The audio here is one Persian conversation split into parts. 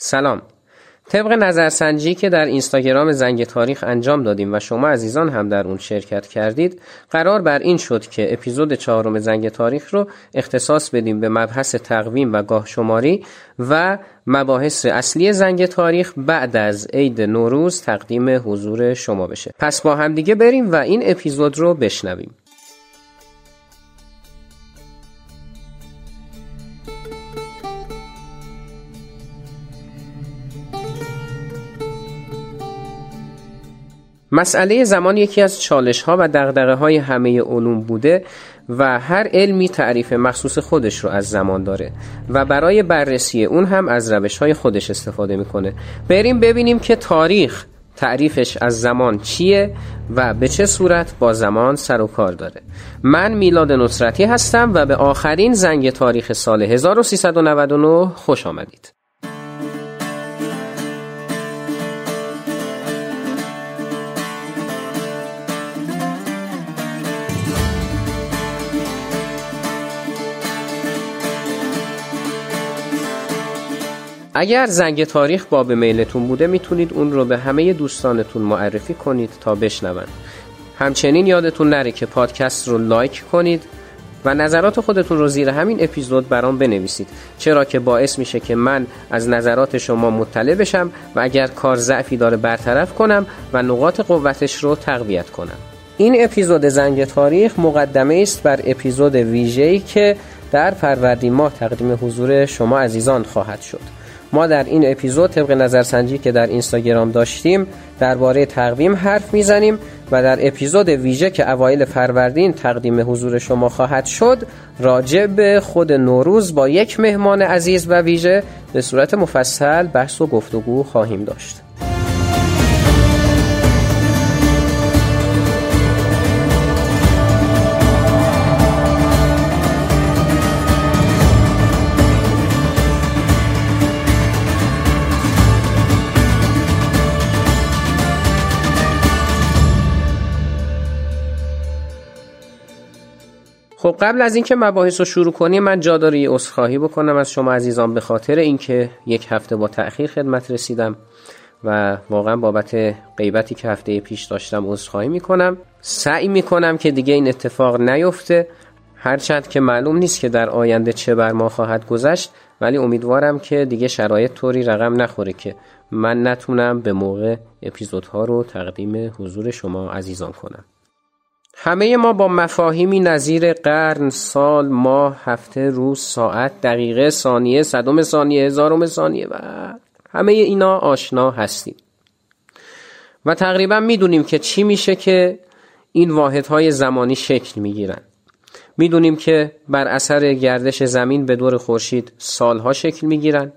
سلام. طبق نظرسنجی که در اینستاگرام زنگ تاریخ انجام دادیم و شما عزیزان هم در اون شرکت کردید قرار بر این شد که اپیزود چهارم زنگ تاریخ رو اختصاص بدیم به مبحث تقویم و گاه شماری و مباحث اصلی زنگ تاریخ بعد از عید نوروز تقدیم حضور شما بشه. پس با هم دیگه بریم و این اپیزود رو بشنویم. مسئله زمان یکی از چالش ها و دغدغه های همه علوم بوده و هر علمی تعریف مخصوص خودش رو از زمان داره و برای بررسی اون هم از روش های خودش استفاده می‌کنه. بریم ببینیم که تاریخ تعریفش از زمان چیه و به چه صورت با زمان سر و کار داره. من میلاد نصرتی هستم و به آخرین زنگ تاریخ سال 1399 خوش آمدید. اگر زنگ تاریخ باب میلتون بوده می‌تونید اون رو به همه دوستانتون معرفی کنید تا بشنون همچنین یادتون نره که پادکست رو لایک کنید و نظرات خودتون رو زیر همین اپیزود برام بنویسید. چرا که باعث میشه که من از نظرات شما مطلع بشم و اگر کار ضعفی داره برطرف کنم و نقاط قوتش رو تقویت کنم. این اپیزود زنگ تاریخ مقدمه است بر اپیزود ویژه‌ای که در فروردین ماه تقدیم حضور شما عزیزان خواهد شد. ما در این اپیزود طبق نظرسنجی که در اینستاگرام داشتیم درباره تقویم حرف می‌زنیم و در اپیزود ویژه که اوایل فروردین تقدیم حضور شما خواهد شد راجع به خود نوروز با یک مهمان عزیز و ویژه به صورت مفصل بحث و گفتگو خواهیم داشت. خب قبل از اینکه مباحث رو شروع کنیم من جا داره یه عذرخواهی بکنم از شما عزیزان به خاطر اینکه یک هفته با تأخیر خدمت رسیدم و واقعا بابت غیبتی که هفته پیش داشتم عذرخواهی می‌کنم. سعی می‌کنم که دیگه این اتفاق نیفته. هرچند که معلوم نیست که در آینده چه بر ما خواهد گذشت ولی امیدوارم که دیگه شرایط طوری رقم نخوره که من نتونم به موقع اپیزودها رو تقدیم حضور شما عزیزان کنم. همه ما با مفاهیمی نظیر قرن، سال، ماه، هفته، روز، ساعت، دقیقه، ثانیه، صدم ثانیه، هزارم ثانیه و همه اینا آشنا هستیم. و تقریبا می‌دونیم که چی میشه که این واحدهای زمانی شکل می‌گیرن. می‌دونیم که بر اثر گردش زمین به دور خورشید سالها شکل می‌گیرن.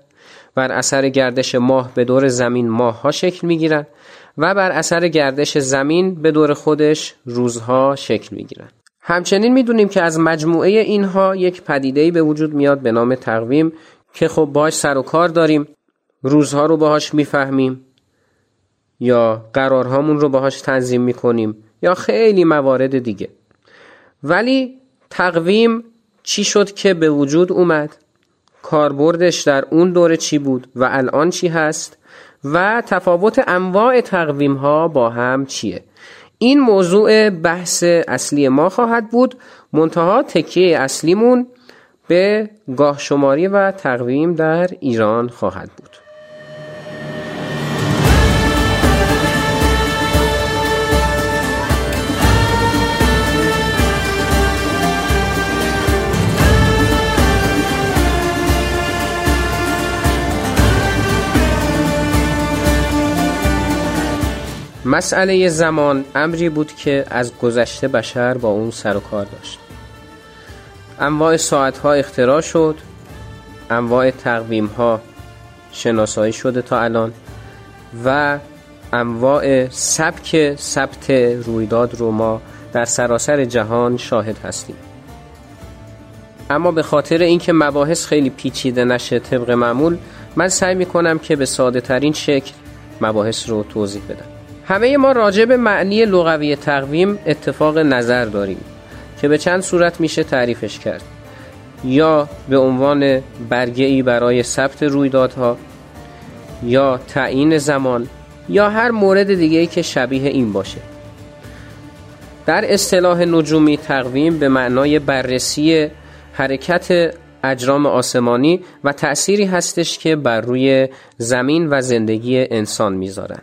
بر اثر گردش ماه به دور زمین ماهها شکل می‌گیرن. و بر اثر گردش زمین به دور خودش روزها شکل می‌گیرن. همچنین می‌دونیم که از مجموعه اینها یک پدیده‌ای به وجود میاد به نام تقویم که خب باش سر و کار داریم روزها رو باهاش می‌فهمیم یا قرارهامون رو باهاش تنظیم می‌کنیم یا خیلی موارد دیگه. ولی تقویم چی شد که به وجود اومد؟ کاربردش در اون دوره چی بود و الان چی هست؟ و تفاوت انواع تقویم ها با هم چیه؟ این موضوع بحث اصلی ما خواهد بود. منتها تکیه اصلیمون به گاه شماری و تقویم در ایران خواهد بود. مسئله زمان امری بود که از گذشته بشر با اون سر و کار داشت. انواع ساعت ها اختراع شد انواع تقویم ها شناسایی شده تا الان و انواع سبک ثبت رویداد رو ما در سراسر جهان شاهد هستیم. اما به خاطر اینکه مباحث خیلی پیچیده نشه طبق معمول من سعی می کنم که به ساده ترین شکل مباحث رو توضیح بدم. همه ما راجع به معنی لغوی تقویم اتفاق نظر داریم که به چند صورت میشه تعریفش کرد. یا به عنوان برگه ای برای ثبت رویدادها یا تعیین زمان یا هر مورد دیگه ای که شبیه این باشه. در اصطلاح نجومی تقویم به معنای بررسی حرکت اجرام آسمانی و تأثیری هستش که بر روی زمین و زندگی انسان می‌ذارن.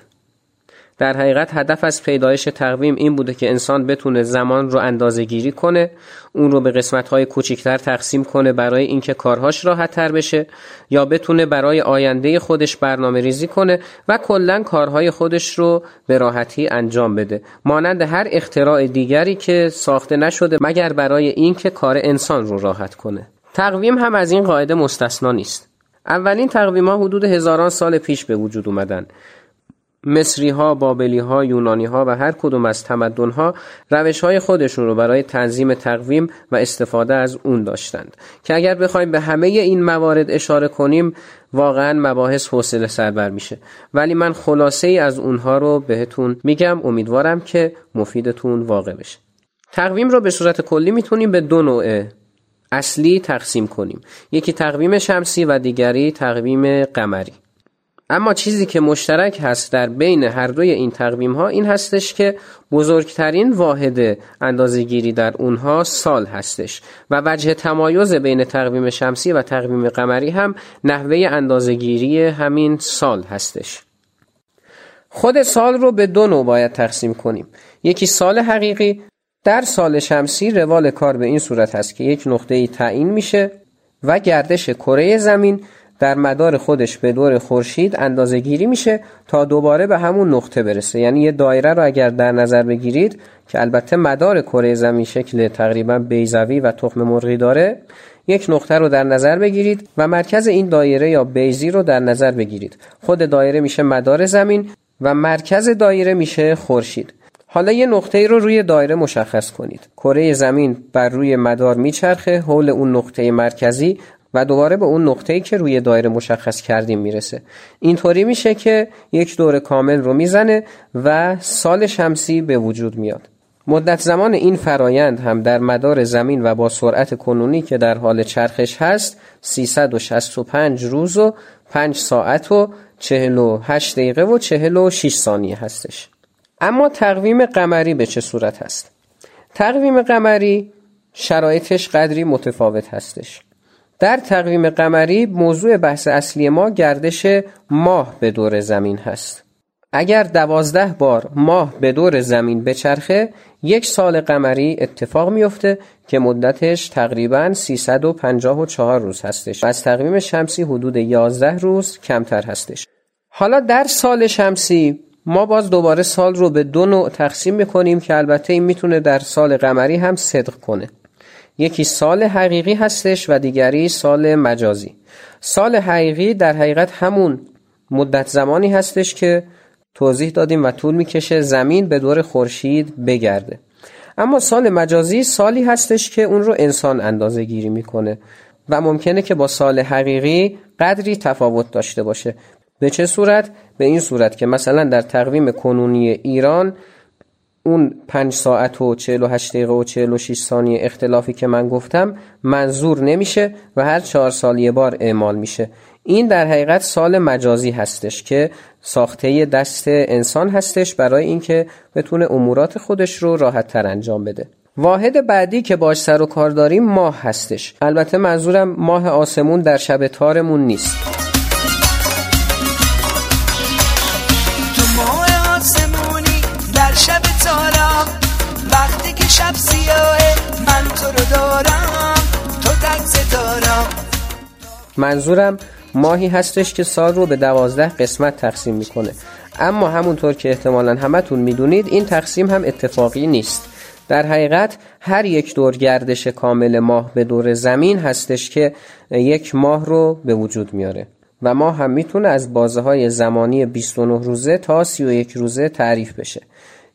در حقیقت هدف از پیدایش تقویم این بوده که انسان بتونه زمان رو اندازه گیری کنه اون رو به قسمت های کوچیکتر تقسیم کنه برای اینکه کارهاش راحت تر بشه یا بتونه برای آینده خودش برنامه ریزی کنه و کلا کارهای خودش رو به راحتی انجام بده. مانند هر اختراع دیگری که ساخته نشده مگر برای اینکه کار انسان رو راحت کنه. تقویم هم از این قاعده مستثنا نیست. اولین تقویم ها حدود هزاران سال پیش به وجود اومدن. مصری ها، بابلی ها، یونانی ها و هر کدوم از تمدن ها روش های خودشون رو برای تنظیم تقویم و استفاده از اون داشتند. که اگر بخوایم به همه این موارد اشاره کنیم واقعا مباحث حوصله سربر میشه. ولی من خلاصه ای از اونها رو بهتون میگم. امیدوارم که مفیدتون واقع بشه. تقویم رو به صورت کلی می‌تونیم به دو نوع اصلی تقسیم کنیم. یکی تقویم شمسی و دیگری تقویم قمری. اما چیزی که مشترک هست در بین هر دوی این تقویم ها این هستش که بزرگترین واحد اندازهگیری در اونها سال هستش و وجه تمایز بین تقویم شمسی و تقویم قمری هم نحوه اندازهگیری همین سال هستش. خود سال رو به دو نوع باید تقسیم کنیم. یکی سال حقیقی در سال شمسی روال کار به این صورت هست که یک نقطه تعیین میشه و گردش کره زمین در مدار خودش به دور خورشید اندازه گیری میشه تا دوباره به همون نقطه برسه. یعنی یه دایره رو اگر در نظر بگیرید که البته مدار کره زمین شکل تقریبا بیزوی و تخم مرغی داره یک نقطه رو در نظر بگیرید و مرکز این دایره یا بیزی رو در نظر بگیرید. خود دایره میشه مدار زمین و مرکز دایره میشه خورشید. حالا یه نقطه رو روی دایره مشخص کنید. کره زمین بر روی مدار میچرخه حول اون نقطه مرکزی و دوباره به اون نقطه‌ای که روی دایره مشخص کردیم می‌رسه. اینطوری میشه که یک دور کامل رو می‌زنه و سال شمسی به وجود میاد. مدت زمان این فرایند هم در مدار زمین و با سرعت کنونی که در حال چرخش هست 365 روز و 5 ساعت و 48 دقیقه و 46 ثانیه هستش. اما تقویم قمری به چه صورت هست؟ تقویم قمری شرایطش قدری متفاوت هستش. در تقویم قمری موضوع بحث اصلی ما گردش ماه به دور زمین هست. اگر دوازده بار ماه به دور زمین بچرخه یک سال قمری اتفاق میفته که مدتش تقریبا 354 روز هستش. و از تقویم شمسی حدود 11 روز کمتر هستش. حالا در سال شمسی ما باز دوباره سال رو به دو نوع تقسیم می‌کنیم که البته این می‌تونه در سال قمری هم صدق کنه. یکی سال حقیقی هستش و دیگری سال مجازی. سال حقیقی در حقیقت همون مدت زمانی هستش که توضیح دادیم و طول می‌کشه زمین به دور خورشید بگرده. اما سال مجازی سالی هستش که اون رو انسان اندازه گیری می‌کنه و ممکنه که با سال حقیقی قدری تفاوت داشته باشه. به چه صورت؟ به این صورت که مثلا در تقویم کنونی ایران اون 5 ساعت و 48 دقیقه و 46 ثانیه اختلافی که من گفتم منظور نمیشه و هر چهار سال یه بار اعمال میشه. این در حقیقت سال مجازی هستش که ساخته دست انسان هستش برای اینکه بتونه امورات خودش رو راحت تر انجام بده. واحد بعدی که باش سر و کار داریم ماه هستش. البته منظورم ماه آسمون در شب تارمون نیست. منظورم ماهی هستش که سال رو به دوازده قسمت تقسیم می‌کنه. اما همونطور که احتمالا همتون می‌دونید این تقسیم هم اتفاقی نیست. در حقیقت هر یک دور گردش کامل ماه به دور زمین هستش که یک ماه رو به وجود میاره. و ماه هم می‌تونه از بازه های زمانی 29 روزه تا 31 روزه تعریف بشه.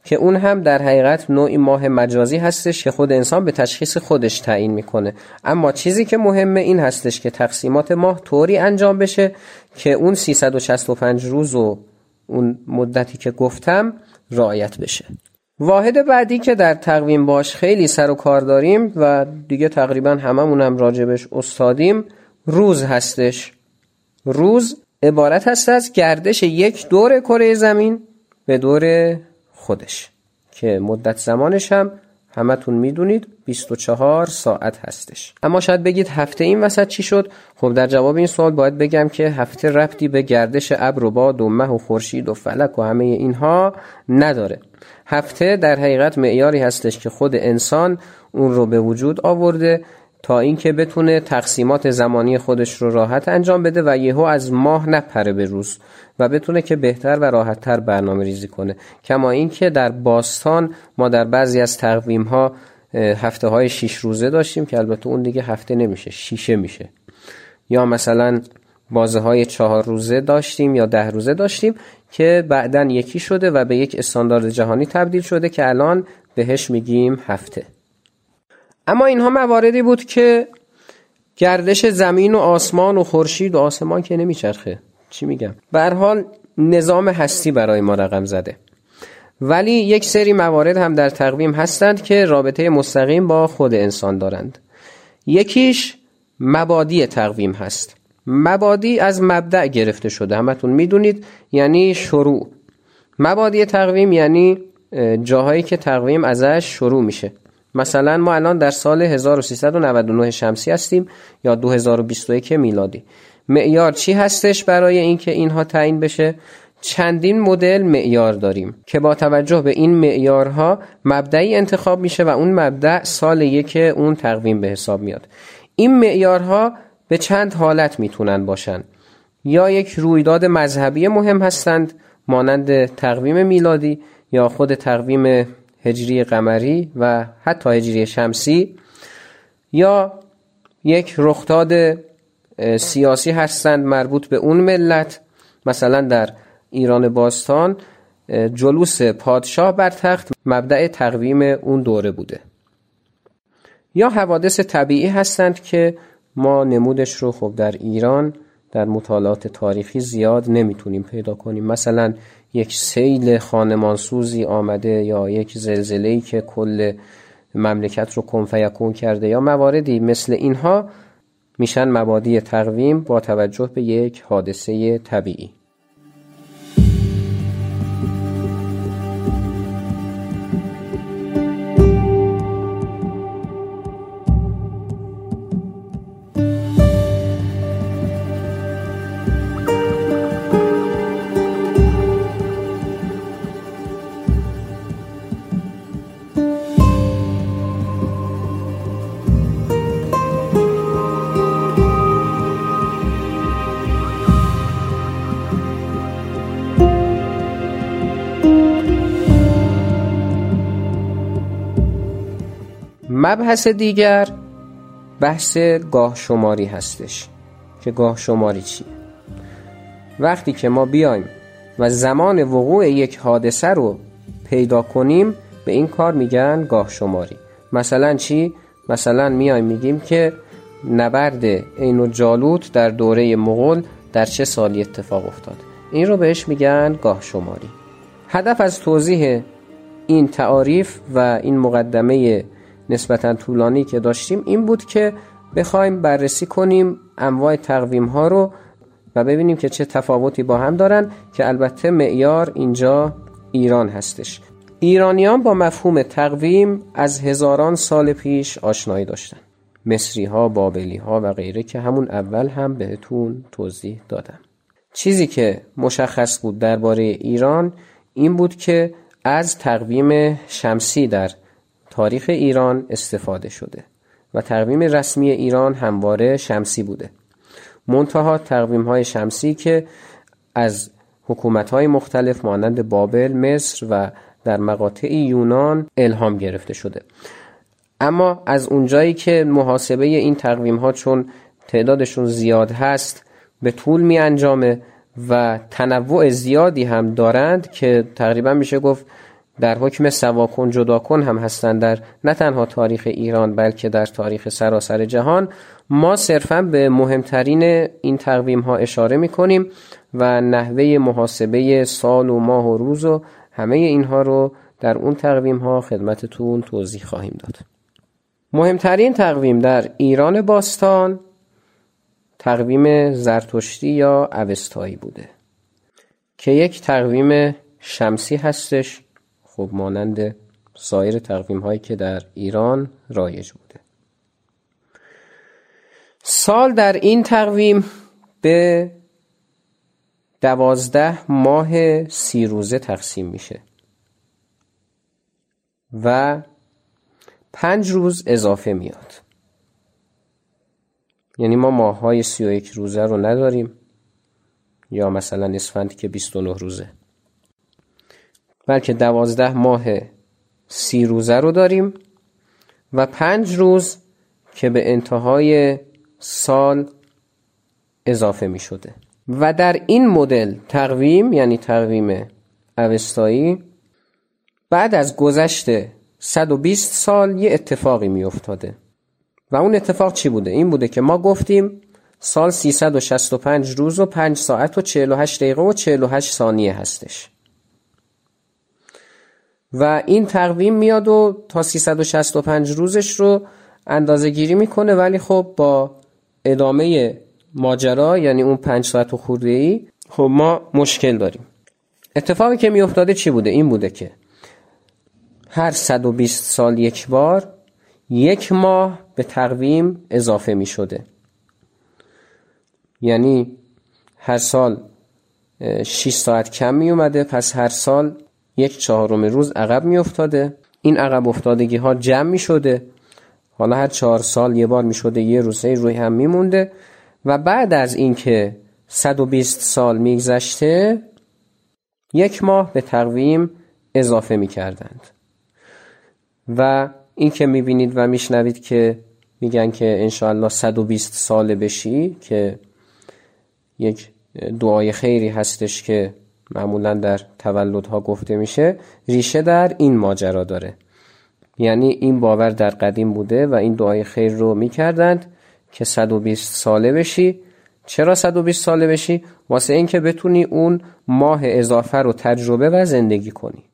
که اون هم در حقیقت نوعی ماه مجازی هستش که خود انسان به تشخیص خودش تعیین می‌کنه. اما چیزی که مهمه این هستش که تقسیمات ماه طوری انجام بشه که اون 365 روز و اون مدتی که گفتم رعایت بشه. واحد بعدی که در تقویم باش خیلی سر و کار داریم و دیگه تقریبا هممونم راجبش استادیم روز هستش. روز عبارت هست از گردش یک دور کره زمین به دور خودش که مدت زمانش هم همتون می‌دونید 24 ساعت هستش. اما شاید بگید هفته این وسط چی شد؟ خب در جواب این سوال باید بگم که هفته ربطی به گردش ابر و باد و مه و خورشید و فلک و همه اینها نداره. هفته در حقیقت معیاری هستش که خود انسان اون رو به وجود آورده تا اینکه بتونه تقسیمات زمانی خودش رو راحت انجام بده و یهو از ماه نپره به روز و بتونه که بهتر و راحتتر برنامه ریزی کنه. کما اینکه در باستان ما در بعضی از تقویم ها هفته های شیش روزه داشتیم که البته اون دیگه هفته نمیشه شیشه میشه. یا مثلا بازه های چهار روزه داشتیم یا ده روزه داشتیم که بعدا یکی شده و به یک استاندارد جهانی تبدیل شده که الان بهش میگیم هفته. اما اینها مواردی بود که گردش زمین و آسمان و خورشید و آسمان که نمیچرخه. چی میگم؟ به حال نظام هستی برای ما رقم زده. ولی یک سری موارد هم در تقویم هستند که رابطه مستقیم با خود انسان دارند. یکیش مبادی تقویم هست. مبادی از مبدع گرفته شده. همتون می‌دونید یعنی شروع. مبادی تقویم یعنی جاهایی که تقویم ازش شروع میشه. مثلا ما الان در سال 1399 شمسی هستیم یا 2021 میلادی. معیار چی هستش برای اینکه اینها تعیین بشه؟ چندین مدل معیار داریم که با توجه به این معیارها مبدعی انتخاب میشه و اون مبدع سال یک اون تقویم به حساب میاد. این معیارها به چند حالت می‌تونن باشن. یا یک رویداد مذهبی مهم هستند مانند تقویم میلادی یا خود تقویم هجری قمری و حتی هجری شمسی یا یک رخداد سیاسی هستند مربوط به اون ملت مثلا در ایران باستان جلوس پادشاه بر تخت مبدع تقویم اون دوره بوده. یا حوادث طبیعی هستند که ما نمودش رو خب در ایران در مطالعات تاریخی زیاد نمی‌تونیم پیدا کنیم. مثلا یک سیل خانمانسوزی آمده یا یک زلزله‌ای که کل مملکت رو کنفیکون کرده یا مواردی مثل اینها میشن مبادی تقویم با توجه به یک حادثه طبیعی. مبحث دیگر بحث گاه شماری هستش. که گاه شماری چیه؟ وقتی که ما بیایم و زمان وقوع یک حادثه رو پیدا کنیم به این کار میگن گاه شماری. مثلا چی؟ مثلا میایم میگیم که نبرد عین جالوت در دوره مغول در چه سالی اتفاق افتاد؟ این رو بهش میگن گاه شماری. هدف از توضیح این تعاریف و این مقدمه نسبتا طولانی که داشتیم این بود که بخوایم بررسی کنیم انواع تقویم ها رو و ببینیم که چه تفاوتی با هم دارن که البته معیار اینجا ایران هستش. ایرانیان با مفهوم تقویم از هزاران سال پیش آشنایی داشتن. مصری ها، بابلی ها و غیره که همون اول هم بهتون توضیح دادم. چیزی که مشخص بود درباره ایران این بود که از تقویم شمسی در تاریخ ایران استفاده شده و تقویم رسمی ایران همواره شمسی بوده. منتها تقویم های شمسی که از حکومت های مختلف مانند بابل، مصر و در مقاطع یونان الهام گرفته شده. اما از اونجایی که محاسبه این تقویم ها چون تعدادشون زیاد هست به طول می انجامه و تنوع زیادی هم دارند که تقریبا میشه گفت در حکم سواکن جدا کن هم هستند در نه تنها تاریخ ایران بلکه در تاریخ سراسر جهان. ما صرفا به مهمترین این تقویم ها اشاره می کنیم و نحوه محاسبه سال و ماه و روز و همه اینها رو در اون تقویم ها خدمتتون توضیح خواهیم داد. مهمترین تقویم در ایران باستان تقویم زرتشتی یا اوستایی بوده که یک تقویم شمسی هستش خب مانند سایر تقویم هایی که در ایران رایج بوده. سال در این تقویم به دوازده ماه سی روزه تقسیم میشه و پنج روز اضافه میاد. یعنی ما ماه های سی و یک روزه رو نداریم یا مثلا اسفند که 29 روزه. بلکه دوازده ماه سی روزه رو داریم و پنج روز که به انتهای سال اضافه می شده. و در این مدل تقویم یعنی تقویم اوستایی بعد از گذشت 120 سال یه اتفاقی می افتاده. و اون اتفاق چی بوده؟ این بوده که ما گفتیم سال 365 روز و 5 ساعت و 48 دقیقه و 48 ثانیه هستش. و این تقویم میاد و تا 365 روزش رو اندازه گیری می‌کنه. ولی خب با ادامه ماجرا یعنی اون 5 ساعت و خورده ای خب ما مشکل داریم. اتفاقی که میافتاده چی بوده؟ این بوده که هر 120 سال یک بار یک ماه به تقویم اضافه می شده یعنی هر سال 6 ساعت کم می اومده پس هر سال یک چهارم روز عقب می افتاده این عقب افتادگی ها جمع می شده حالا هر چهار سال یه بار می شده یه روزه روی هم می مونده و بعد از اینکه 120 سال میگذشته یک ماه به تقویم اضافه می کردند و این که می بینید و میشنوید که میگن که انشاءالله 120 ساله بشی که یک دعای خیری هستش که معمولا در تولدها گفته میشه ریشه در این ماجرا داره. یعنی این باور در قدیم بوده و این دعای خیر رو می‌کردند که 120 ساله بشی. چرا 120 ساله بشی؟ واسه اینکه بتونی اون ماه اضافه رو تجربه و زندگی کنی.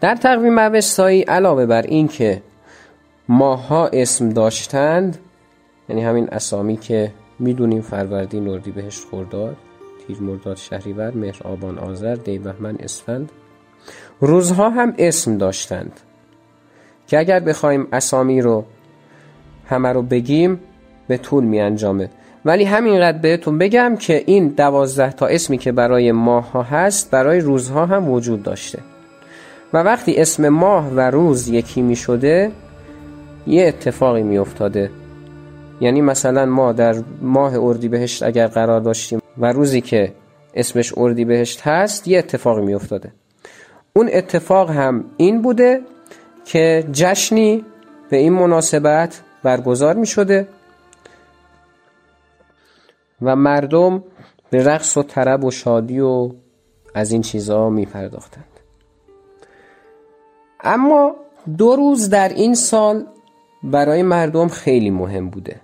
در تقویم اوستایی علاوه بر این که ماها اسم داشتند یعنی همین اسامی که می‌دونیم فروردین بهشت خرداد تیر مرداد شهریور مهر آبان آذر دی بهمن اسفند روزها هم اسم داشتند که اگر بخوایم اسامی رو همه رو بگیم به طول می انجامه ولی همینقدر بهتون بگم که این دوازده تا اسمی که برای ماه ها هست برای روزها هم وجود داشته. و وقتی اسم ماه و روز یکی می شده یه اتفاقی می افتاده یعنی مثلا ما در ماه اردیبهشت اگر قرار داشتیم و روزی که اسمش اردیبهشت هست یه اتفاقی می افتاده اون اتفاق هم این بوده که جشنی به این مناسبت برگزار می شده و مردم به رقص و طرب و شادی و از این چیزها می پرداختند اما دو روز در این سال برای مردم خیلی مهم بوده.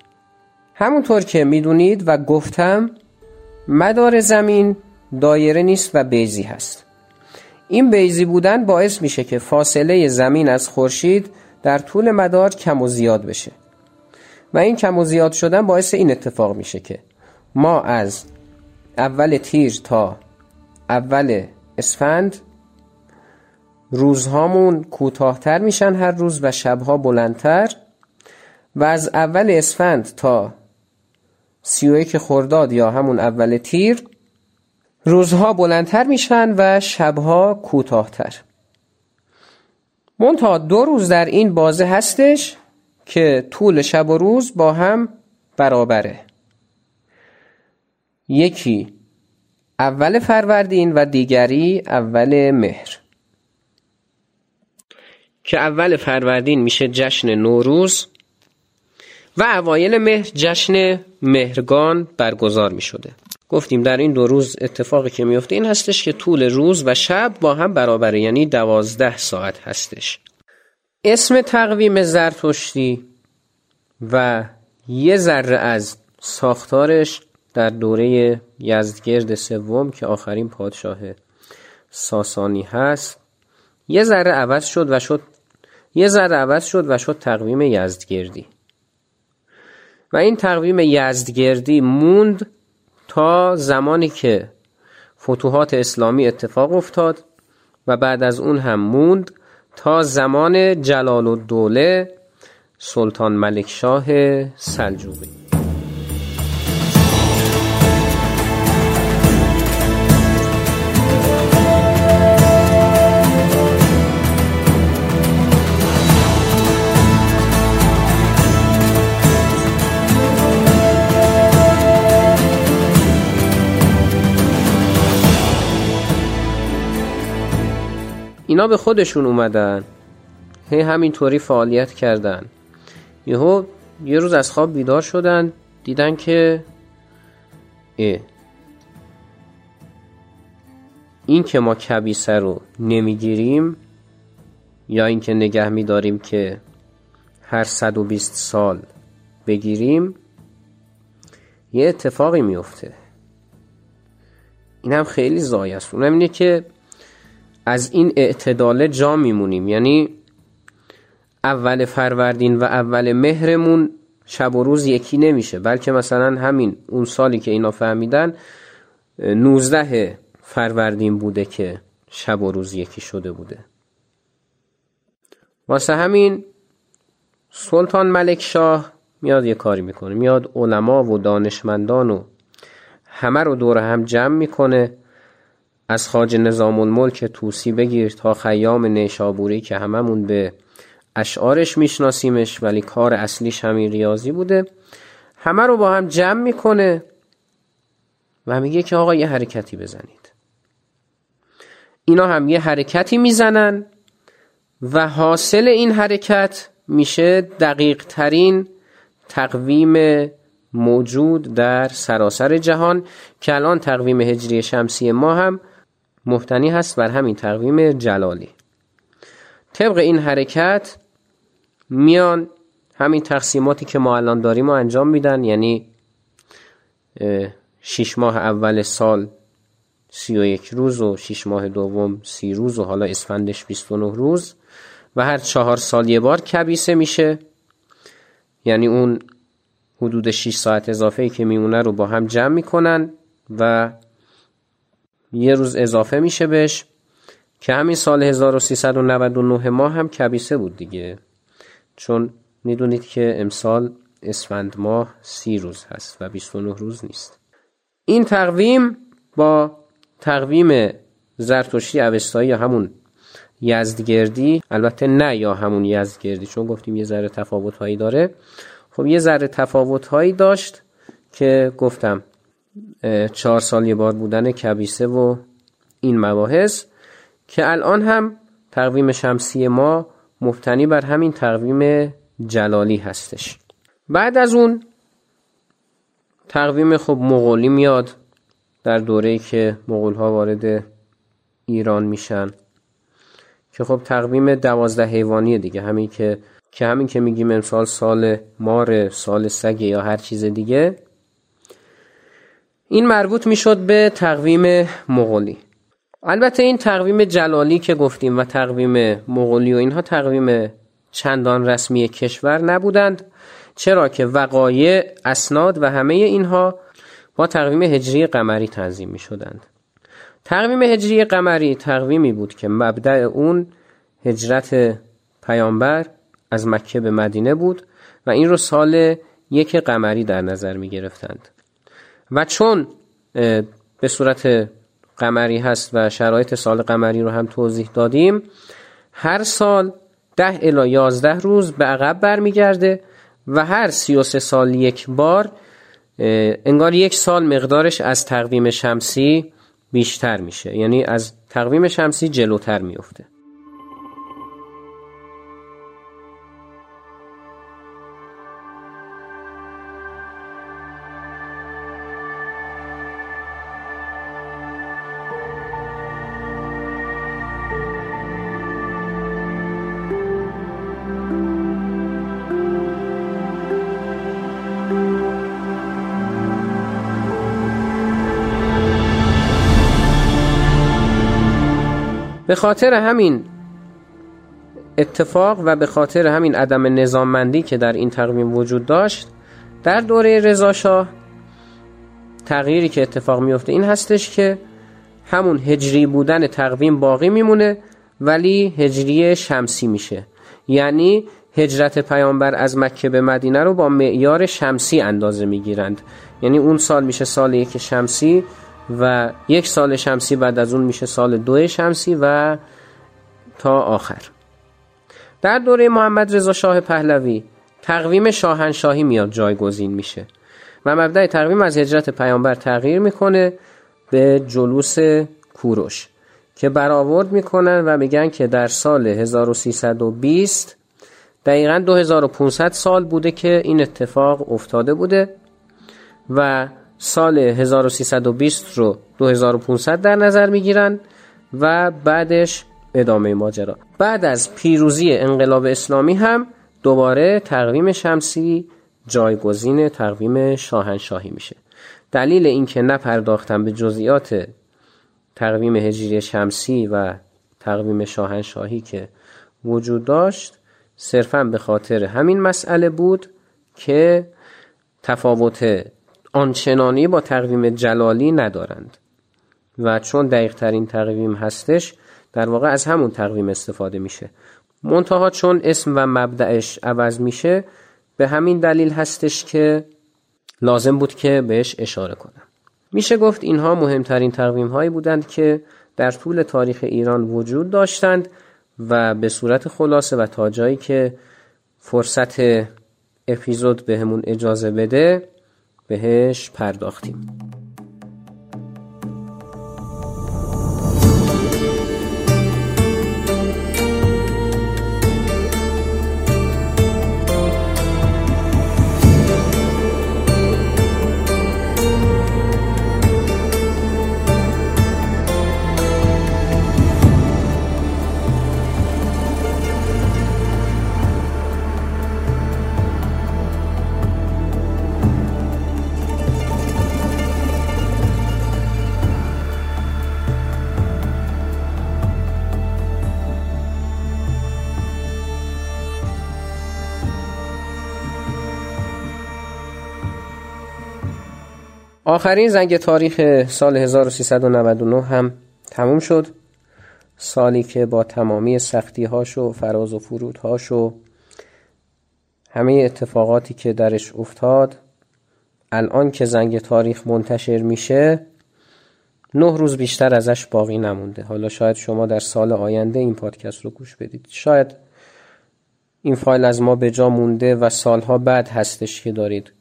همونطور که می‌دونید و گفتم مدار زمین دایره نیست و بیزی هست. این بیزی بودن باعث میشه که فاصله زمین از خورشید در طول مدار کم و زیاد بشه. و این کم و زیاد شدن باعث این اتفاق میشه که ما از اول تیر تا اول اسفند روزهامون کوتاهتر میشن هر روز و شبها بلندتر. و از اول اسفند تا سی و یک خرداد یا همون اول تیر روزها بلندتر میشن و شبها کوتاهتر. منتها دو روز در این بازه هستش که طول شب و روز با هم برابره. یکی اول فروردین و دیگری اول مهر. که اول فروردین میشه جشن نوروز و اوایل مهر جشن مهرگان برگزار می شده گفتیم در این دو روز اتفاقی که میفته این هستش که طول روز و شب با هم برابره یعنی دوازده ساعت هستش. اسم تقویم زرتشتی و یه ذره از ساختارش در دوره یزدگرد سوم که آخرین پادشاه ساسانی هست یه ذره عوض شد و شد یه ذره عوض شد و شد تقویم یزدگردی. و این تقویم یزدگردی موند تا زمانی که فتوحات اسلامی اتفاق افتاد و بعد از اون هم موند تا زمان جلال الدوله سلطان ملکشاه سلجوقی. اینا به خودشون اومدن. هی همینطوری فعالیت کردن. یهو یه روز از خواب بیدار شدن دیدن که این که ما کبیسه رو نمی‌گیریم یا اینکه نگه میداریم که هر 120 سال بگیریم یه اتفاقی میفته این هم خیلی زای است اونم اینه که از این اعتدال جا میمونیم. یعنی اول فروردین و اول مهرمون شب و روز یکی نمیشه. بلکه مثلا همین اون سالی که اینا فهمیدن نوزده فروردین بوده که شب و روز یکی شده بوده. واسه همین سلطان ملک شاه میاد یه کاری می‌کنه. میاد علما و دانشمندان و همه رو دور هم جمع می‌کنه. از خاج نظام الملک توسی بگیر تا خیام نیشابوری که هممون به اشعارش میشناسیمش ولی کار اصلیش همین ریاضی بوده. همه رو با هم جمع می‌کنه و میگه که آقا یه حرکتی بزنید. اینا هم یه حرکتی می‌زنن و حاصل این حرکت میشه دقیق ترین تقویم موجود در سراسر جهان که الان تقویم هجری شمسی ما هم مفتنی هست بر همین تقویم جلالی. طبق این حرکت میان همین تقسیماتی که ما الان داریم رو انجام میدن یعنی شیش ماه اول سال سی و یک روز و شیش ماه دوم سی روز و حالا اسفندش 29 روز و هر چهار سال یه بار کبیسه میشه. یعنی اون حدود 6 ساعت اضافه ای که میمونه رو با هم جمع می‌کنن و یه روز اضافه میشه بهش. که همین سال 1399 ماه هم کبیسه بود دیگه. چون می‌دونید که امسال اسفند ماه سی روز هست و 29 روز نیست. این تقویم با تقویم زرتشتی اوستایی یا همون یزدگردی البته نه یا همون یزدگردی چون گفتیم یه ذره تفاوت هایی داره. خب یه ذره تفاوت هایی داشت که گفتم چهار سال یه بار بودن کبیسه و این مباحث که الان هم تقویم شمسی ما مفتنی بر همین تقویم جلالی هستش. بعد از اون تقویم خب مغولی میاد در دوره که مغول ها وارد ایران میشن که خب تقویم دوازده حیوانی دیگه همین که که همین که میگیم امسال سال مار سال سگ یا هر چیز دیگه این مربوط می‌شد به تقویم مغولی. البته این تقویم جلالی که گفتیم و تقویم مغولی و اینها تقویم چندان رسمی کشور نبودند چرا که وقایع اسناد و همه اینها با تقویم هجری قمری تنظیم می شدند تقویم هجری قمری تقویمی بود که مبدع اون هجرت پیامبر از مکه به مدینه بود و این رو سال یک قمری در نظر می گرفتند و چون به صورت قمری هست و شرایط سال قمری رو هم توضیح دادیم هر سال ده الا یازده روز به عقب برمیگرده و هر سی و سه سال یک بار انگار یک سال مقدارش از تقویم شمسی بیشتر میشه. یعنی از تقویم شمسی جلوتر میفته. خاطر همین اتفاق و به خاطر همین عدم نظاممندی که در این تقویم وجود داشت در دوره رضاشاه تغییری که اتفاق میفته این هستش که همون هجری بودن تقویم باقی میمونه ولی هجری شمسی میشه. یعنی هجرت پیامبر از مکه به مدینه رو با معیار شمسی اندازه می‌گیرند. یعنی اون سال میشه سال یک شمسی. و یک سال شمسی بعد از اون میشه سال دو شمسی و تا آخر. در دوره محمد رضا شاه پهلوی تقویم شاهنشاهی میاد جایگزین میشه. و مبدع تقویم از هجرت پیامبر تغییر می‌کنه به جلوس کوروش که برآورد می‌کنن و میگن که در سال 1320 دقیقا 2500 سال بوده که این اتفاق افتاده بوده و سال 1320 رو 2500 در نظر می‌گیرن و بعدش ادامه ماجرا. بعد از پیروزی انقلاب اسلامی هم دوباره تقویم شمسی جایگزین تقویم شاهنشاهی میشه. دلیل اینکه نپرداختم به جزئیات تقویم هجری شمسی و تقویم شاهنشاهی که وجود داشت صرفا به خاطر همین مسئله بود که تفاوت آنچنانی با تقویم جلالی ندارند. و چون دقیق ترین تقویم هستش در واقع از همون تقویم استفاده میشه. منتها چون اسم و مبدعش عوض میشه به همین دلیل هستش که لازم بود که بهش اشاره کنم. میشه گفت اینها مهمترین تقویم هایی بودند که در طول تاریخ ایران وجود داشتند و به صورت خلاصه و تا جایی که فرصت اپیزود بهمون اجازه بده بهش پرداختیم. آخرین زنگ تاریخ سال 1399 هم تموم شد. سالی که با تمامی سختی هاش و فراز و فرود هاش و همه اتفاقاتی که درش افتاد الان که زنگ تاریخ منتشر میشه نه روز بیشتر ازش باقی نمونده. حالا شاید شما در سال آینده این پادکست رو گوش بدید. شاید این فایل از ما به جا مونده و سالها بعد هستش که دارید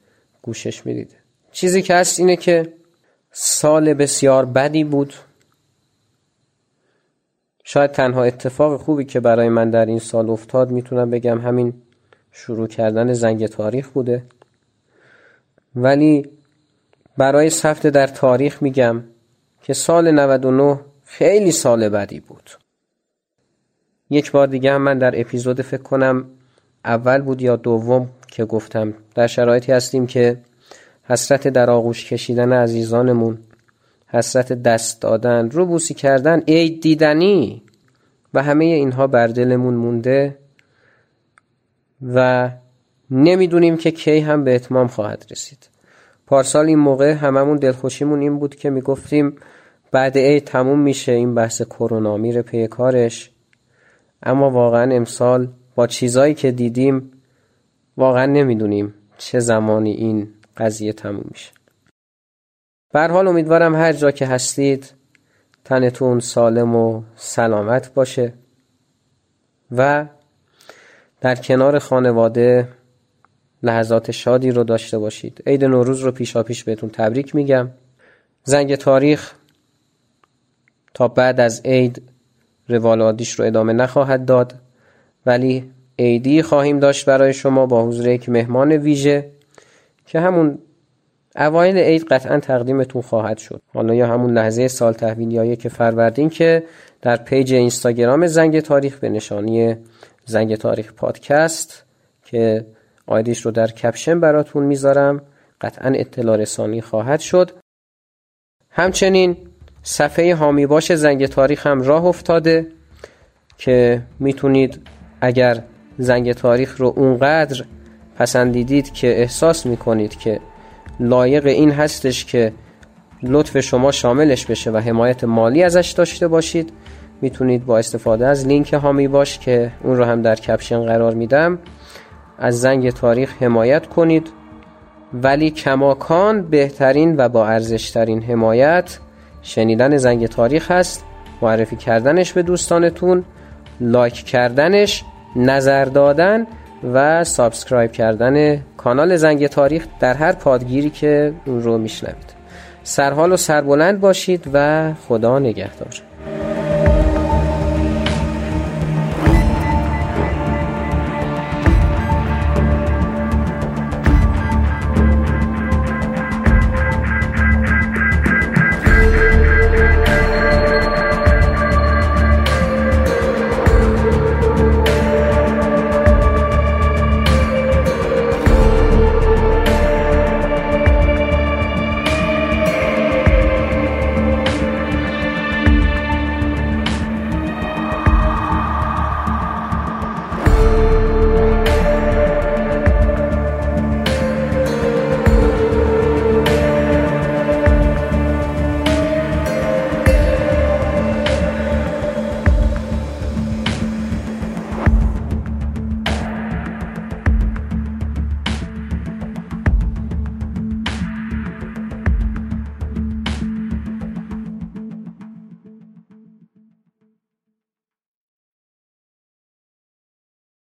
گوشش می‌دید. چیزی که هست اینه که سال بسیار بدی بود. شاید تنها اتفاق خوبی که برای من در این سال افتاد می‌تونم بگم همین شروع کردن زنگ تاریخ بوده. ولی برای ثبت در تاریخ میگم که سال 99 خیلی سال بدی بود. یک بار دیگه هم من در اپیزود فکر کنم اول بود یا دوم که گفتم. در شرایطی هستیم که حسرت در آغوش کشیدن عزیزانمون حسرت دست دادن رو بوسی کردن عید دیدنی! و همه اینها بر دلمون مونده و نمی‌دونیم که کی هم به اتمام خواهد رسید. پارسال این موقع هممون دلخوشیمون این بود که می‌گفتیم بعد عید تموم میشه این بحث کرونا میره پی کارش. اما واقعا امسال با چیزایی که دیدیم واقعا نمی‌دونیم چه زمانی این قضیه تموم میشه. بر حال امیدوارم هر جا که هستید تنتون سالم و سلامت باشه و در کنار خانواده لحظات شادی رو داشته باشید. عید نوروز رو پیشا پیش بهتون تبریک میگم. زنگ تاریخ تا بعد از عید روال عادیش رو ادامه نخواهد داد. ولی عیدی خواهیم داشت برای شما با حضور یک مهمان ویژه. که همون اوایل عید قطعا تقدیمتون خواهد شد. حالا یا همون لحظه سال تحویل یا یک فروردین که در page اینستاگرام زنگ تاریخ به نشانی زنگ تاریخ پادکست که ID ش رو در caption براتون می‌ذارم قطعا اطلاع رسانی خواهد شد. همچنین صفحه هامی باش زنگ تاریخ هم راه افتاده که می‌تونید اگر زنگ تاریخ رو اونقدر پسندیدید که احساس می‌کنید که لایق این هستش که لطف شما شاملش بشه و حمایت مالی ازش داشته باشید می‌تونید با استفاده از لینک هامی باش که اون رو هم در کپشن قرار میدم. از زنگ تاریخ حمایت کنید. ولی کماکان بهترین و با ارزشترین حمایت شنیدن زنگ تاریخ هست. معرفی کردنش به دوستانتون like کردنش نظر دادن و subscribe کردن کانال زنگ تاریخ در هر پادگیری که اون رو میشنوید. سرحال و سربلند باشید و خدا نگهدار.